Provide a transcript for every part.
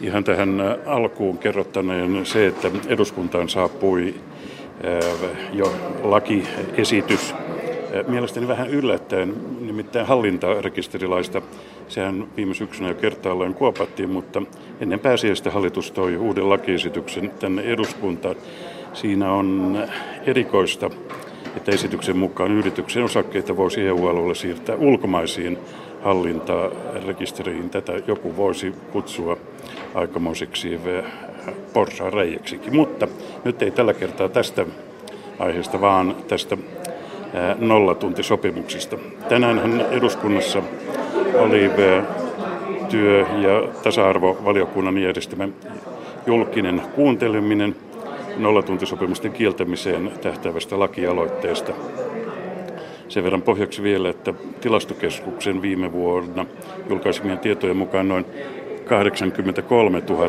ihan tähän alkuun kerrottaneen se, että eduskuntaan saapui jo lakiesitys mielestäni vähän yllättäen, nimittäin hallintarekisterilaista. Sehän viime syksynä jo kertaalleen kuopattiin, mutta ennen pääsiäistä hallitus toi uuden lakiesityksen tänne eduskuntaan. Siinä on erikoista, että esityksen mukaan yrityksen osakkeita voisi EU-alueella siirtää ulkomaisiin hallintarekisteriin. Tätä joku voisi kutsua aikamoisiksi porsaa reijeksikin. Mutta nyt ei tällä kertaa tästä aiheesta, vaan tästä nollatuntisopimuksista. Tänään eduskunnassa oli työ- ja tasa-arvovaliokunnan järjestämä julkinen kuunteleminen nollatuntisopimusten kieltämiseen tähtävästä lakialoitteesta. Sen verran pohjaksi vielä, että tilastokeskuksen viime vuonna julkaisemien tietojen mukaan noin 83 000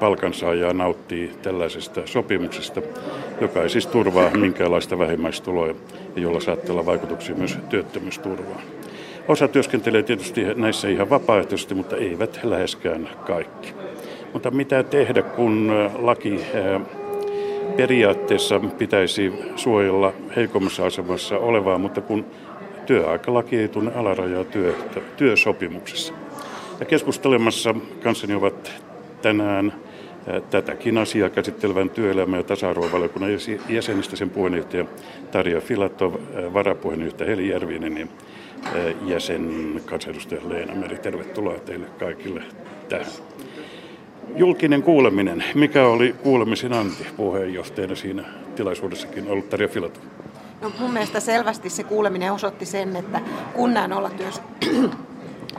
palkansaajaa nauttii tällaisesta sopimuksesta, joka ei siis turvaa minkäänlaista vähimmäistuloa ja jolla saattaa olla vaikutuksia myös työttömyysturvaan. Osa työskentelee tietysti näissä ihan vapaaehtoisesti, mutta eivät läheskään kaikki. Mutta mitä tehdä, kun laki periaatteessa pitäisi suojella heikommassa asemassa olevaa, mutta kun työaikalaki ei tunne alarajaa työ, työsopimuksessa. Ja keskustelemassa kanssani ovat tänään tätäkin asiaa käsittelevän työelämä- ja tasa-arvovaliokunnan jäsenistä sen puheenjohtaja Tarja Filatov, varapuheenjohtaja Heli Järvinen ja jäsen kansanedustaja Leena Meri. Tervetuloa teille kaikille tähän. Julkinen kuuleminen. Mikä oli kuulemisen anti puheenjohtajana siinä tilaisuudessakin ollut Tarja Filatov? No mun mielestä selvästi se kuuleminen osoitti sen, että kun nämä nollatyös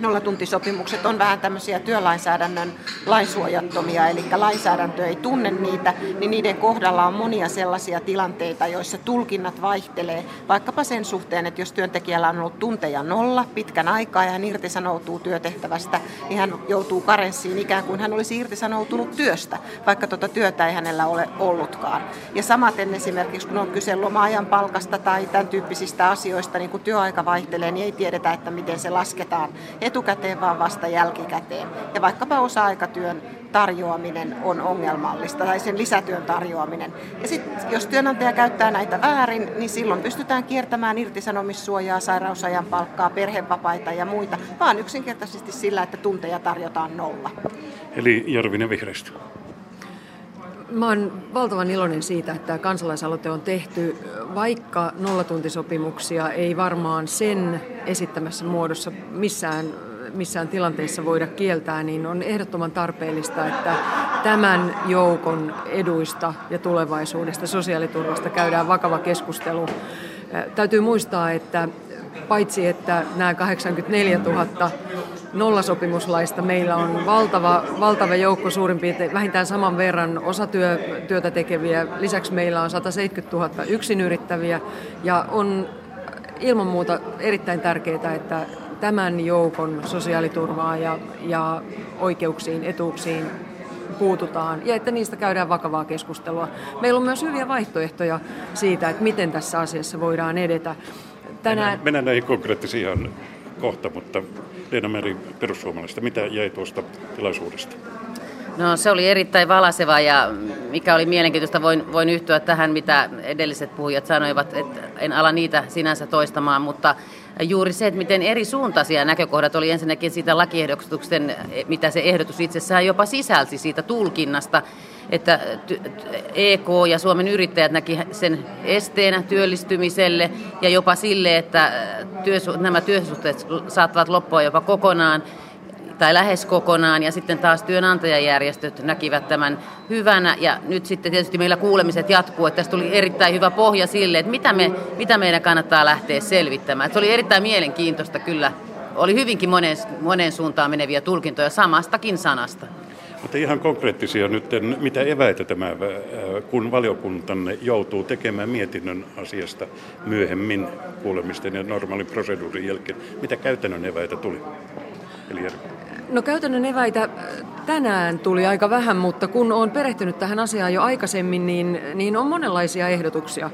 nollatuntisopimukset on vähän tämmöisiä työlainsäädännön lainsuojattomia, eli lainsäädäntö ei tunne niitä, niin niiden kohdalla on monia sellaisia tilanteita, joissa tulkinnat vaihtelee, vaikkapa sen suhteen, että jos työntekijällä on ollut tunteja nolla pitkän aikaa ja hän irtisanoutuu työtehtävästä, niin hän joutuu karenssiin ikään kuin hän olisi irtisanoutunut työstä, vaikka tuota työtä ei hänellä ole ollutkaan. Ja samaten esimerkiksi, kun on kyse loma-ajan palkasta tai tämän tyyppisistä asioista, niin kun työaika vaihtelee, niin ei tiedetä, että miten se lasketaan etukäteen, vaan vasta jälkikäteen. Ja vaikkapa osa-aikatyön tarjoaminen on ongelmallista tai sen lisätyön tarjoaminen. Ja sitten jos työnantaja käyttää näitä väärin, niin silloin pystytään kiertämään irtisanomissuojaa, sairausajan palkkaa, perhevapaita ja muita, vaan yksinkertaisesti sillä, että tunteja tarjotaan nolla. Eli Järvinen Vihreistä. Mä oon valtavan iloinen siitä, että tämä kansalaisaloite on tehty, vaikka nollatuntisopimuksia ei varmaan sen esittämässä muodossa missään, missään tilanteessa voida kieltää, niin on ehdottoman tarpeellista, että tämän joukon eduista ja tulevaisuudesta sosiaaliturvasta käydään vakava keskustelu. Täytyy muistaa, että paitsi että nämä 84 000 nollasopimuslaista meillä on valtava, valtava joukko suurin piirtein vähintään saman verran osatyötä tekeviä. Lisäksi meillä on 170 000 yksinyrittäviä ja on ilman muuta erittäin tärkeää, että tämän joukon sosiaaliturvaa ja, ja oikeuksiin, etuuksiin puututaan ja että niistä käydään vakavaa keskustelua. Meillä on myös hyviä vaihtoehtoja siitä, että miten tässä asiassa voidaan edetä. Tänään... Mennään näihin konkreettisiin kohta, mutta Leena Meri perussuomalaisista, mitä jäi tuosta tilaisuudesta? No se oli erittäin valaseva ja mikä oli mielenkiintoista, voin, voin yhtyä tähän, mitä edelliset puhujat sanoivat, että en ala niitä sinänsä toistamaan, mutta juuri se, että miten eri suuntaisia näkökohdat oli ensinnäkin siitä lakiehdotuksen, mitä se ehdotus itsessään jopa sisälsi siitä tulkinnasta, että EK ja Suomen yrittäjät näki sen esteenä työllistymiselle ja jopa sille, että työsu- nämä työsuhteet saattavat loppua jopa kokonaan tai lähes kokonaan, ja sitten taas työnantajajärjestöt näkivät tämän hyvänä, ja nyt sitten tietysti meillä kuulemiset jatkuu, että tästä tuli erittäin hyvä pohja sille, että mitä, me, mitä meidän kannattaa lähteä selvittämään. Että se oli erittäin mielenkiintoista kyllä, oli hyvinkin monen, monen suuntaan meneviä tulkintoja samastakin sanasta. Mutta ihan konkreettisia nyt, mitä eväitä tämä, äh, kun valiokuntanne joutuu tekemään mietinnön asiasta myöhemmin kuulemisten ja normaalin proseduurin jälkeen, mitä käytännön eväitä tuli? Eli No käytännön eväitä äh, tänään tuli aika vähän, mutta kun olen perehtynyt tähän asiaan jo aikaisemmin, niin, niin on monenlaisia ehdotuksia.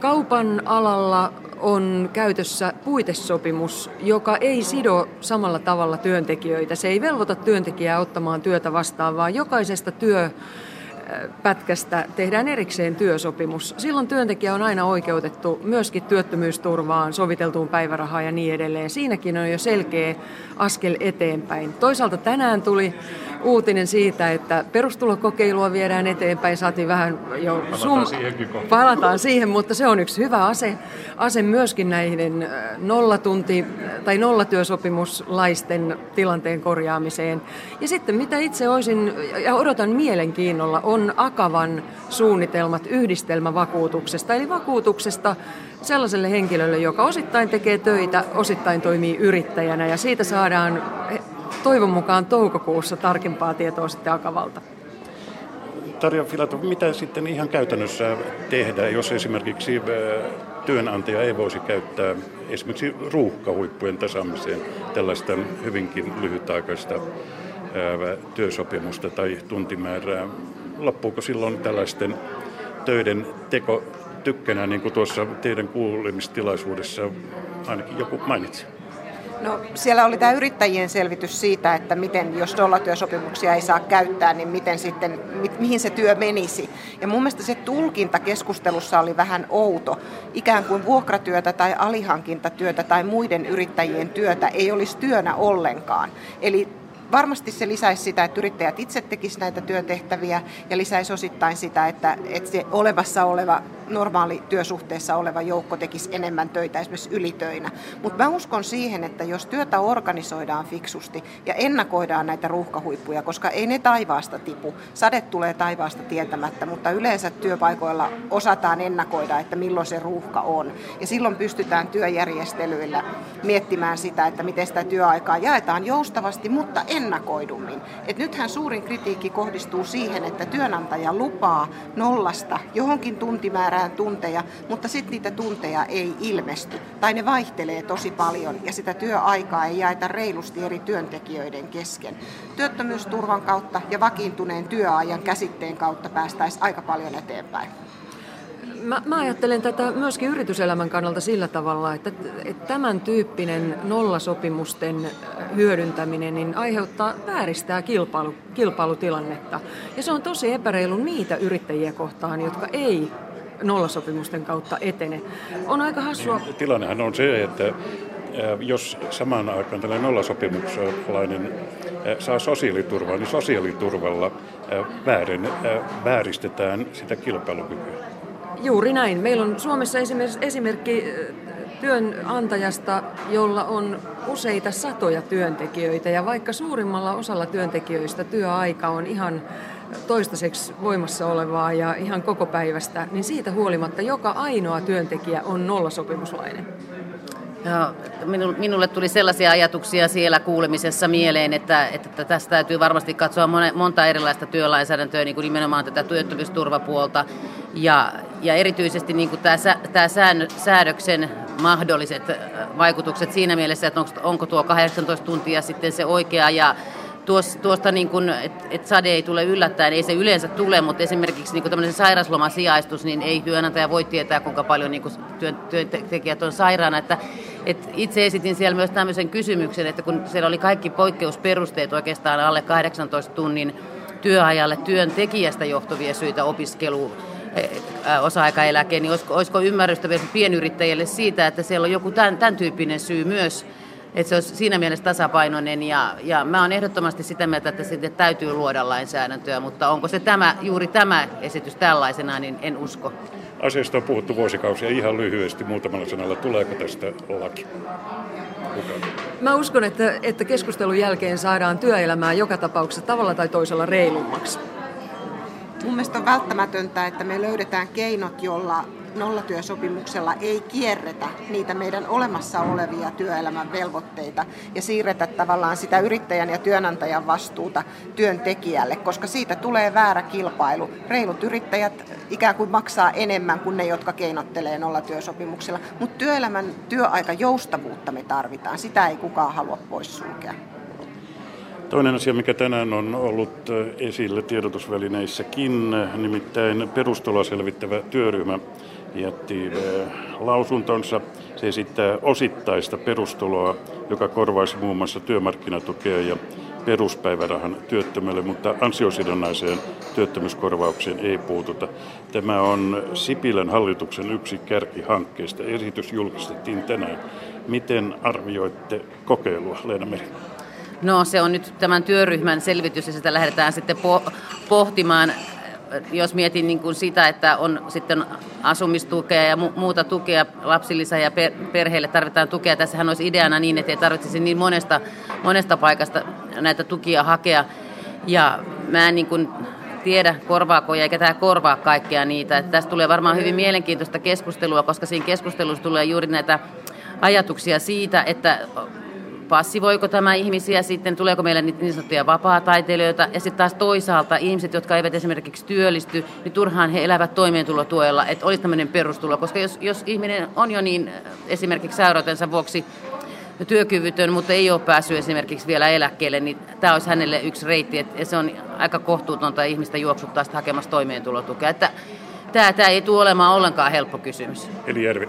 Kaupan alalla on käytössä puitesopimus, joka ei sido samalla tavalla työntekijöitä. Se ei velvoita työntekijää ottamaan työtä vastaan, vaan jokaisesta työ pätkästä tehdään erikseen työsopimus. Silloin työntekijä on aina oikeutettu myöskin työttömyysturvaan, soviteltuun päivärahaan ja niin edelleen. Siinäkin on jo selkeä askel eteenpäin. Toisaalta tänään tuli uutinen siitä, että perustulokokeilua viedään eteenpäin. Saatiin vähän jo sum... Palataan siihen, mutta se on yksi hyvä ase, ase myöskin näiden äh, nollatunti- tai nollatyösopimuslaisten tilanteen korjaamiseen. Ja sitten mitä itse olisin ja odotan mielenkiinnolla on Akavan suunnitelmat yhdistelmävakuutuksesta, eli vakuutuksesta sellaiselle henkilölle, joka osittain tekee töitä, osittain toimii yrittäjänä ja siitä saadaan toivon mukaan toukokuussa tarkempaa tietoa sitten Akavalta. Tarja Filatov, mitä sitten ihan käytännössä tehdään, jos esimerkiksi äh, työnantaja ei voisi käyttää esimerkiksi ruuhkahuippujen tasaamiseen tällaista hyvinkin lyhytaikaista äh, työsopimusta tai tuntimäärää. Loppuuko silloin tällaisten töiden teko tykkänä, niin kuin tuossa teidän kuulemistilaisuudessa ainakin joku mainitsi? No, siellä oli tämä yrittäjien selvitys siitä, että miten, jos nollatyösopimuksia ei saa käyttää, niin miten sitten, mi, mihin se työ menisi. Ja mun mielestä se tulkinta keskustelussa oli vähän outo. Ikään kuin vuokratyötä tai alihankintatyötä tai muiden yrittäjien työtä ei olisi työnä ollenkaan. Eli varmasti se lisäisi sitä, että yrittäjät itse tekisivät näitä työtehtäviä ja lisäisi osittain sitä, että, että se olemassa oleva normaali työsuhteessa oleva joukko tekisi enemmän töitä esimerkiksi ylitöinä. Mutta mä uskon siihen, että jos työtä organisoidaan fiksusti ja ennakoidaan näitä ruuhkahuippuja, koska ei ne taivaasta tipu, sade tulee taivaasta tietämättä, mutta yleensä työpaikoilla osataan ennakoida, että milloin se ruuhka on. Ja silloin pystytään työjärjestelyillä miettimään sitä, että miten sitä työaikaa jaetaan joustavasti, mutta ennakoidummin. Et nythän suurin kritiikki kohdistuu siihen, että työnantaja lupaa nollasta johonkin tuntimäärään määrään tunteja, mutta sitten niitä tunteja ei ilmesty tai ne vaihtelee tosi paljon ja sitä työaikaa ei jaeta reilusti eri työntekijöiden kesken. Työttömyysturvan kautta ja vakiintuneen työajan käsitteen kautta päästäisiin aika paljon eteenpäin. Mä, mä ajattelen tätä myöskin yrityselämän kannalta sillä tavalla, että, että tämän tyyppinen nollasopimusten hyödyntäminen niin aiheuttaa, vääristää kilpailu, kilpailutilannetta. Ja se on tosi epäreilu niitä yrittäjiä kohtaan, jotka ei nollasopimusten kautta etene. On aika hassua. Niin, tilannehan on se, että jos samaan aikaan tällainen nollasopimukselainen saa sosiaaliturvaa, niin sosiaaliturvalla väärin, vääristetään sitä kilpailukykyä. Juuri näin. Meillä on Suomessa esimerkki työnantajasta, jolla on useita satoja työntekijöitä ja vaikka suurimmalla osalla työntekijöistä työaika on ihan toistaiseksi voimassa olevaa ja ihan koko päivästä, niin siitä huolimatta joka ainoa työntekijä on nollasopimuslainen. Joo, minulle tuli sellaisia ajatuksia siellä kuulemisessa mieleen, että, että tästä täytyy varmasti katsoa monta erilaista työlainsäädäntöä, niin kuin nimenomaan tätä työttömyysturvapuolta. Ja, ja erityisesti niin kuin tämä, tämä säädöksen mahdolliset vaikutukset siinä mielessä, että onko, onko tuo 18 tuntia sitten se oikea ja tuosta, tuosta niin kuin, että et sade ei tule yllättäen, ei se yleensä tule, mutta esimerkiksi niin tämmöinen sairauslomasijaistus, niin ei työnantaja voi tietää, kuinka paljon niin kuin työn, työntekijät on sairaana. Että, et itse esitin siellä myös tämmöisen kysymyksen, että kun siellä oli kaikki poikkeusperusteet oikeastaan alle 18 tunnin työajalle työntekijästä johtuvia syitä opiskeluun, e, e, osa-aikaeläkeen, niin olisiko, olisiko ymmärrystä pienyrittäjille siitä, että siellä on joku tämän, tämän tyyppinen syy myös, että se olisi siinä mielessä tasapainoinen ja, ja mä olen ehdottomasti sitä mieltä, että sitten täytyy luoda lainsäädäntöä, mutta onko se tämä, juuri tämä esitys tällaisena, niin en usko. Asiasta on puhuttu vuosikausia ihan lyhyesti muutamalla sanalla. Tuleeko tästä laki? Mä uskon, että, että keskustelun jälkeen saadaan työelämää joka tapauksessa tavalla tai toisella reilummaksi. Mun mielestä on välttämätöntä, että me löydetään keinot, jolla nollatyösopimuksella ei kierretä niitä meidän olemassa olevia työelämän velvoitteita ja siirretä tavallaan sitä yrittäjän ja työnantajan vastuuta työntekijälle, koska siitä tulee väärä kilpailu. Reilut yrittäjät ikään kuin maksaa enemmän kuin ne, jotka keinottelee nollatyösopimuksella, mutta työelämän työaikajoustavuutta me tarvitaan. Sitä ei kukaan halua poissulkea. Toinen asia, mikä tänään on ollut esillä tiedotusvälineissäkin, nimittäin perustuloa selvittävä työryhmä jätti lausuntonsa. Se esittää osittaista perustuloa, joka korvaisi muun muassa työmarkkinatukea ja peruspäivärahan työttömälle, mutta ansiosidonnaiseen työttömyyskorvaukseen ei puututa. Tämä on Sipilän hallituksen yksi kärkihankkeista. Esitys julkistettiin tänään. Miten arvioitte kokeilua, Leena Meri? No se on nyt tämän työryhmän selvitys ja sitä lähdetään sitten pohtimaan jos mietin niin kuin sitä, että on sitten asumistukea ja muuta tukea lapsilisä ja perheille tarvitaan tukea. Tässähän olisi ideana niin, että ei tarvitsisi niin monesta, monesta paikasta näitä tukia hakea. Ja mä en niin kuin tiedä, korvaako ja eikä tämä korvaa kaikkea niitä. Että tästä tulee varmaan hyvin mielenkiintoista keskustelua, koska siinä keskustelussa tulee juuri näitä ajatuksia siitä, että passivoiko tämä ihmisiä sitten, tuleeko meille niitä niin sanottuja vapaa-taiteilijoita, ja sitten taas toisaalta ihmiset, jotka eivät esimerkiksi työllisty, niin turhaan he elävät toimeentulotuella, että olisi tämmöinen perustulo, koska jos, jos ihminen on jo niin esimerkiksi sairautensa vuoksi työkyvytön, mutta ei ole päässyt esimerkiksi vielä eläkkeelle, niin tämä olisi hänelle yksi reitti, että se on aika kohtuutonta ihmistä juoksuttaa sitä hakemassa toimeentulotukea, että tämä, tämä ei tule olemaan ollenkaan helppo kysymys. Eli Järvi.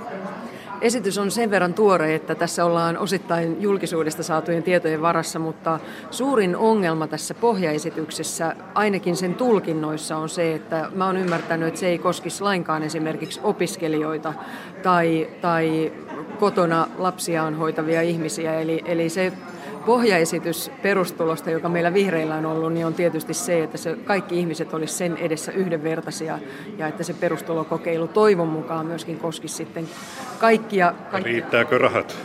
Esitys on sen verran tuore, että tässä ollaan osittain julkisuudesta saatujen tietojen varassa, mutta suurin ongelma tässä pohjaesityksessä, ainakin sen tulkinnoissa, on se, että mä oon ymmärtänyt, että se ei koskisi lainkaan esimerkiksi opiskelijoita tai, tai kotona lapsiaan hoitavia ihmisiä. Eli, eli se pohjaesitys perustulosta, joka meillä vihreillä on ollut, niin on tietysti se, että se kaikki ihmiset olisi sen edessä yhdenvertaisia ja että se perustulokokeilu toivon mukaan myöskin koskisi sitten kaikkia. kaikkia. Riittääkö rahat?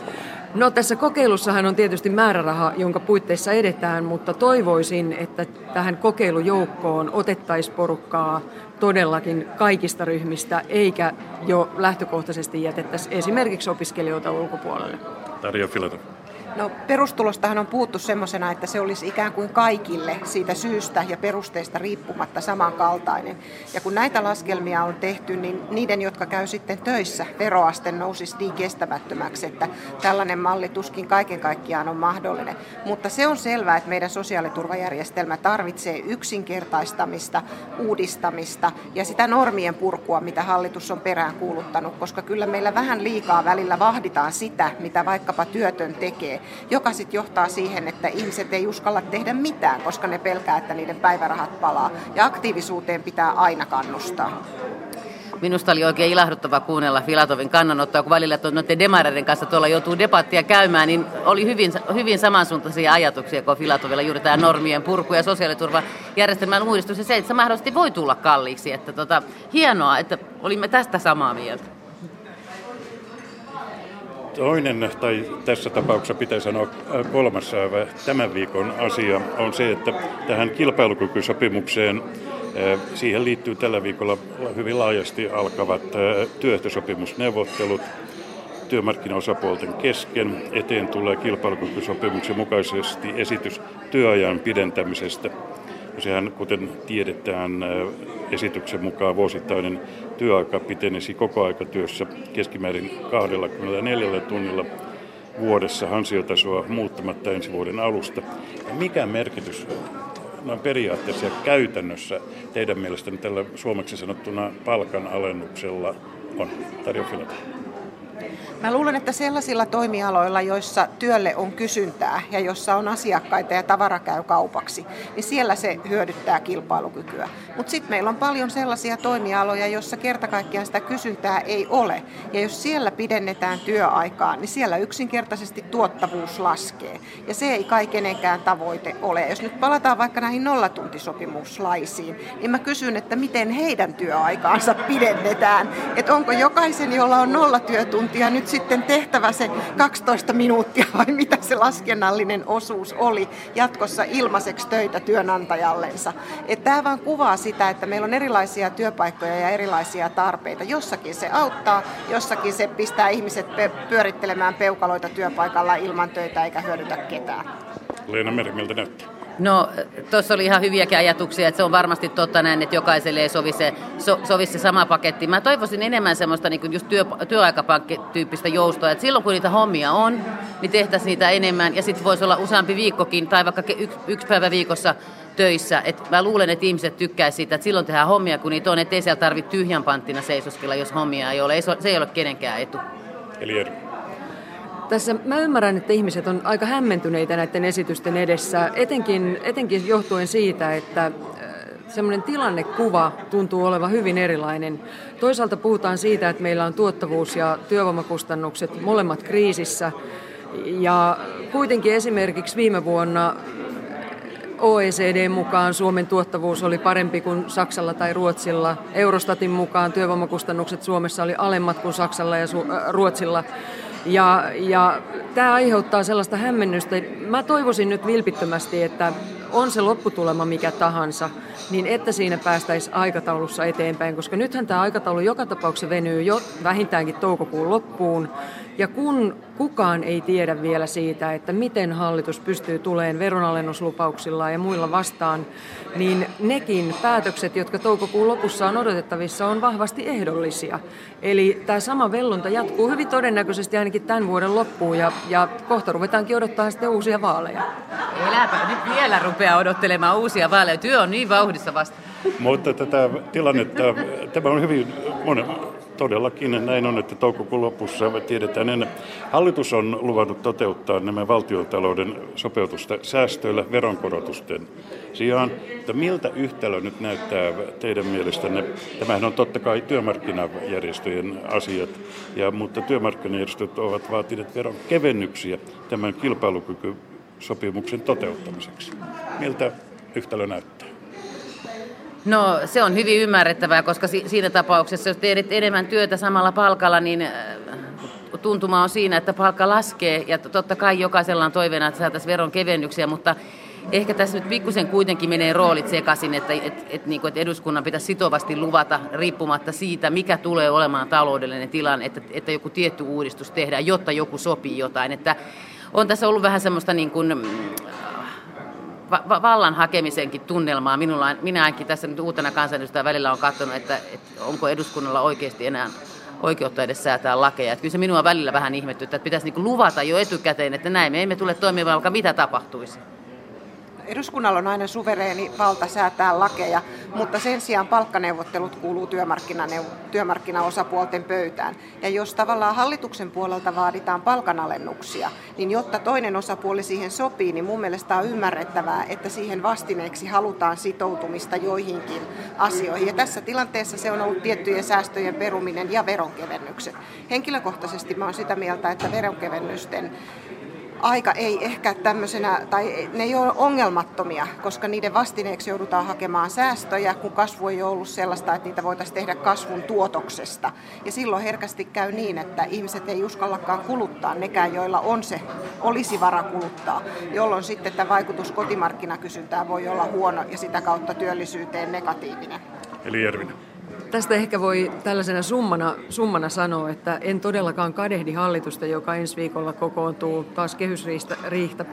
No tässä kokeilussahan on tietysti määräraha, jonka puitteissa edetään, mutta toivoisin, että tähän kokeilujoukkoon otettaisiin porukkaa todellakin kaikista ryhmistä, eikä jo lähtökohtaisesti jätettäisi esimerkiksi opiskelijoita ulkopuolelle. Tarja Filatov. No perustulostahan on puhuttu semmoisena, että se olisi ikään kuin kaikille siitä syystä ja perusteista riippumatta samankaltainen. Ja kun näitä laskelmia on tehty, niin niiden, jotka käy sitten töissä, veroaste nousisi niin kestämättömäksi, että tällainen malli tuskin kaiken kaikkiaan on mahdollinen. Mutta se on selvää, että meidän sosiaaliturvajärjestelmä tarvitsee yksinkertaistamista, uudistamista ja sitä normien purkua, mitä hallitus on perään kuuluttanut, koska kyllä meillä vähän liikaa välillä vahditaan sitä, mitä vaikkapa työtön tekee joka sitten johtaa siihen, että ihmiset ei uskalla tehdä mitään, koska ne pelkää, että niiden päivärahat palaa. Ja aktiivisuuteen pitää aina kannustaa. Minusta oli oikein ilahduttava kuunnella Filatovin kannanottoa, kun välillä noiden demareiden kanssa tuolla joutuu debattia käymään, niin oli hyvin, hyvin samansuuntaisia ajatuksia kuin Filatovilla juuri tämä normien purku ja sosiaaliturvajärjestelmän uudistus ja se, että se mahdollisesti voi tulla kalliiksi. Että tota, hienoa, että olimme tästä samaa mieltä. Toinen, tai tässä tapauksessa pitää sanoa äh, kolmas äh, tämän viikon asia, on se, että tähän kilpailukykysopimukseen äh, Siihen liittyy tällä viikolla hyvin laajasti alkavat työehtosopimusneuvottelut työmarkkinaosapuolten kesken. Eteen tulee kilpailukykysopimuksen mukaisesti esitys työajan pidentämisestä. Sehän, kuten tiedetään, esityksen mukaan vuosittainen työaika pitenisi koko aikatyössä keskimäärin 24 tunnilla vuodessa ansiotasoa muuttamatta ensi vuoden alusta. Mikä merkitys noin periaatteessa ja käytännössä teidän mielestänne tällä suomeksi sanottuna palkanalennuksella on? Tarjo Filat. Mä luulen, että sellaisilla toimialoilla, joissa työlle on kysyntää ja jossa on asiakkaita ja tavara käy kaupaksi, niin siellä se hyödyttää kilpailukykyä. Mutta sitten meillä on paljon sellaisia toimialoja, joissa kerta kaikkiaan sitä kysyntää ei ole. Ja jos siellä pidennetään työaikaa, niin siellä yksinkertaisesti tuottavuus laskee. Ja se ei kai kenenkään tavoite ole. Jos nyt palataan vaikka näihin nollatuntisopimuslaisiin, niin mä kysyn, että miten heidän työaikaansa pidennetään. Että onko jokaisen, jolla on nollatyötuntia, nyt sitten tehtävä se 12 minuuttia vai mitä se laskennallinen osuus oli jatkossa ilmaiseksi töitä työnantajallensa. Tämä vaan kuvaa sitä, että meillä on erilaisia työpaikkoja ja erilaisia tarpeita. Jossakin se auttaa, jossakin se pistää ihmiset pyörittelemään peukaloita työpaikalla ilman töitä eikä hyödytä ketään. Leena Meri, miltä näyttää? No, tuossa oli ihan hyviäkin ajatuksia, että se on varmasti totta näin, että jokaiselle ei sovi se, so, sovi se sama paketti. Mä toivoisin enemmän semmoista niin kuin just työ, työaikapankki-tyyppistä joustoa, että silloin kun niitä hommia on, niin tehtäisiin niitä enemmän ja sitten voisi olla useampi viikkokin tai vaikka yksi, yksi päivä viikossa töissä. Et mä luulen, että ihmiset tykkäisivät siitä, että silloin tehdään hommia, kun niitä on, ettei siellä tarvitse tyhjän panttina seisoskella, jos hommia ei ole. Ei, se ei ole kenenkään etu. Eli. Tässä mä ymmärrän, että ihmiset on aika hämmentyneitä näiden esitysten edessä, etenkin, etenkin johtuen siitä, että äh, semmoinen tilannekuva tuntuu olevan hyvin erilainen. Toisaalta puhutaan siitä, että meillä on tuottavuus ja työvoimakustannukset molemmat kriisissä. Ja kuitenkin esimerkiksi viime vuonna OECD mukaan Suomen tuottavuus oli parempi kuin Saksalla tai Ruotsilla. Eurostatin mukaan työvoimakustannukset Suomessa oli alemmat kuin Saksalla ja äh, Ruotsilla. Ja, ja tämä aiheuttaa sellaista hämmennystä. Mä toivoisin nyt vilpittömästi, että on se lopputulema mikä tahansa, niin että siinä päästäisiin aikataulussa eteenpäin, koska nythän tämä aikataulu joka tapauksessa venyy jo vähintäänkin toukokuun loppuun. Ja kun kukaan ei tiedä vielä siitä, että miten hallitus pystyy tuleen veronalennuslupauksilla ja muilla vastaan, niin nekin päätökset, jotka toukokuun lopussa on odotettavissa, on vahvasti ehdollisia. Eli tämä sama vellunta jatkuu hyvin todennäköisesti ainakin tämän vuoden loppuun ja, ja kohta ruvetaankin odottaa sitten uusia vaaleja. Eläpä nyt vielä rupeaa odottelemaan uusia vaaleja. Työ on niin vauhdissa vasta. Mutta tätä tilannetta, tämä on hyvin monen, todellakin näin on, että toukokuun lopussa tiedetään ennen. Hallitus on luvannut toteuttaa nämä valtiontalouden sopeutusta säästöillä veronkorotusten sijaan. Mutta miltä yhtälö nyt näyttää teidän mielestänne? Tämähän on totta kai työmarkkinajärjestöjen asiat, ja, mutta työmarkkinajärjestöt ovat vaatineet veron kevennyksiä tämän kilpailukykysopimuksen toteuttamiseksi. Miltä yhtälö näyttää? No se on hyvin ymmärrettävää, koska siinä tapauksessa, jos teet enemmän työtä samalla palkalla, niin äh, tuntuma on siinä, että palkka laskee. Ja totta kai jokaisella on toiveena, että saataisiin veron kevennyksiä, mutta ehkä tässä nyt pikkusen kuitenkin menee roolit sekaisin, että, että, että, niin kuin, että eduskunnan pitäisi sitovasti luvata riippumatta siitä, mikä tulee olemaan taloudellinen tilanne, että, että joku tietty uudistus tehdään, jotta joku sopii jotain. Että on tässä ollut vähän semmoista niin kuin, va- vallan hakemisenkin tunnelmaa. Minulla, minäkin tässä nyt uutena kansanedustajana välillä on katsonut, että, että onko eduskunnalla oikeasti enää oikeutta edes säätää lakeja. Että kyllä se minua välillä vähän ihmettyy, että pitäisi niin luvata jo etukäteen, että näin me emme tule toimimaan, vaikka mitä tapahtuisi eduskunnalla on aina suvereeni valta säätää lakeja, mutta sen sijaan palkkaneuvottelut kuuluu työmarkkinaosapuolten pöytään. Ja jos tavallaan hallituksen puolelta vaaditaan palkanalennuksia, niin jotta toinen osapuoli siihen sopii, niin mun mielestä on ymmärrettävää, että siihen vastineeksi halutaan sitoutumista joihinkin asioihin. Ja tässä tilanteessa se on ollut tiettyjen säästöjen peruminen ja veronkevennykset. Henkilökohtaisesti mä olen sitä mieltä, että veronkevennysten aika ei ehkä tämmöisenä, tai ne ei ole ongelmattomia, koska niiden vastineeksi joudutaan hakemaan säästöjä, kun kasvu ei ollut sellaista, että niitä voitaisiin tehdä kasvun tuotoksesta. Ja silloin herkästi käy niin, että ihmiset ei uskallakaan kuluttaa, nekään joilla on se, olisi vara kuluttaa, jolloin sitten tämä vaikutus kotimarkkinakysyntään voi olla huono ja sitä kautta työllisyyteen negatiivinen. Eli Järvinen. Tästä ehkä voi tällaisena summana, summana sanoa, että en todellakaan kadehdi hallitusta, joka ensi viikolla kokoontuu taas kehysriihtä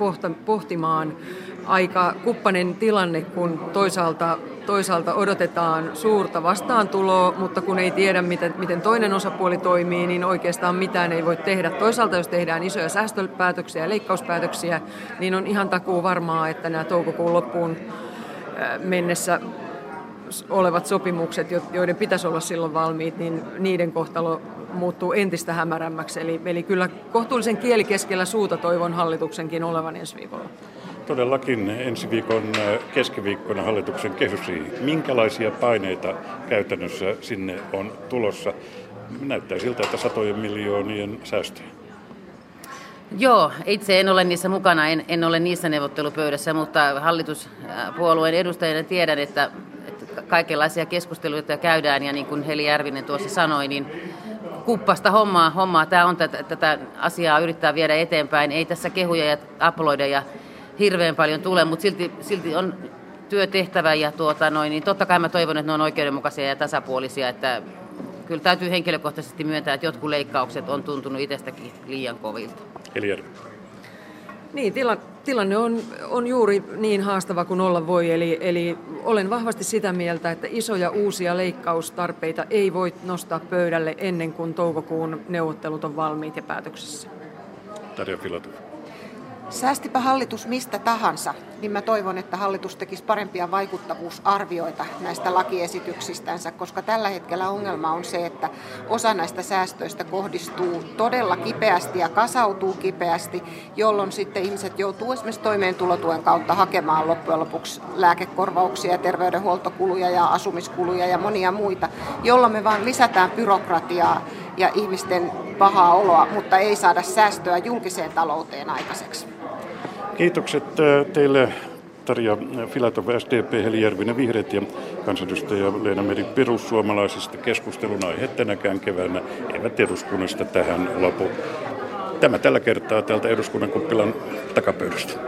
pohtimaan aika kuppanen tilanne, kun toisaalta, toisaalta odotetaan suurta vastaantuloa, mutta kun ei tiedä, miten, miten toinen osapuoli toimii, niin oikeastaan mitään ei voi tehdä. Toisaalta, jos tehdään isoja säästöpäätöksiä ja leikkauspäätöksiä, niin on ihan takuu varmaa, että nämä toukokuun loppuun mennessä olevat sopimukset, joiden pitäisi olla silloin valmiit, niin niiden kohtalo muuttuu entistä hämärämmäksi. Eli, eli kyllä kohtuullisen kieli keskellä suuta toivon hallituksenkin olevan ensi viikolla. Todellakin ensi viikon keskiviikkona hallituksen kehysriihi. Minkälaisia paineita käytännössä sinne on tulossa? Näyttää siltä, että satojen miljoonien säästöjä. Joo, itse en ole niissä mukana, en, en ole niissä neuvottelupöydässä, mutta hallituspuolueen edustajana tiedän, että kaikenlaisia keskusteluita käydään ja niin kuin Heli Järvinen tuossa sanoi, niin kuppasta hommaa, hommaa. tämä on tätä, tätä asiaa yrittää viedä eteenpäin. Ei tässä kehuja ja aploideja hirveän paljon tule, mutta silti, silti on työtehtävä ja tuota noin, niin totta kai mä toivon, että ne on oikeudenmukaisia ja tasapuolisia, että kyllä täytyy henkilökohtaisesti myöntää, että jotkut leikkaukset on tuntunut itsestäkin liian kovilta. Eli Niin, tila, tilanne on, on juuri niin haastava kuin olla voi, eli, eli olen vahvasti sitä mieltä, että isoja uusia leikkaustarpeita ei voi nostaa pöydälle ennen kuin toukokuun neuvottelut on valmiit ja päätöksessä. Tarja Filatov. Säästipä hallitus mistä tahansa, niin mä toivon, että hallitus tekisi parempia vaikuttavuusarvioita näistä lakiesityksistänsä, koska tällä hetkellä ongelma on se, että osa näistä säästöistä kohdistuu todella kipeästi ja kasautuu kipeästi, jolloin sitten ihmiset joutuu esimerkiksi toimeentulotuen kautta hakemaan loppujen lopuksi lääkekorvauksia, terveydenhuoltokuluja ja asumiskuluja ja monia muita, jolloin me vaan lisätään byrokratiaa ja ihmisten pahaa oloa, mutta ei saada säästöä julkiseen talouteen aikaiseksi. Kiitokset äh, teille Tarja Filatov SDP, Heli Järvinen Vihreät ja kansanedustaja Leena Meri perussuomalaisista. Keskustelun aihe tänäkään keväänä eivät eduskunnasta tähän lopu. Tämä tällä kertaa täältä eduskunnan kuppilan takapöydästä.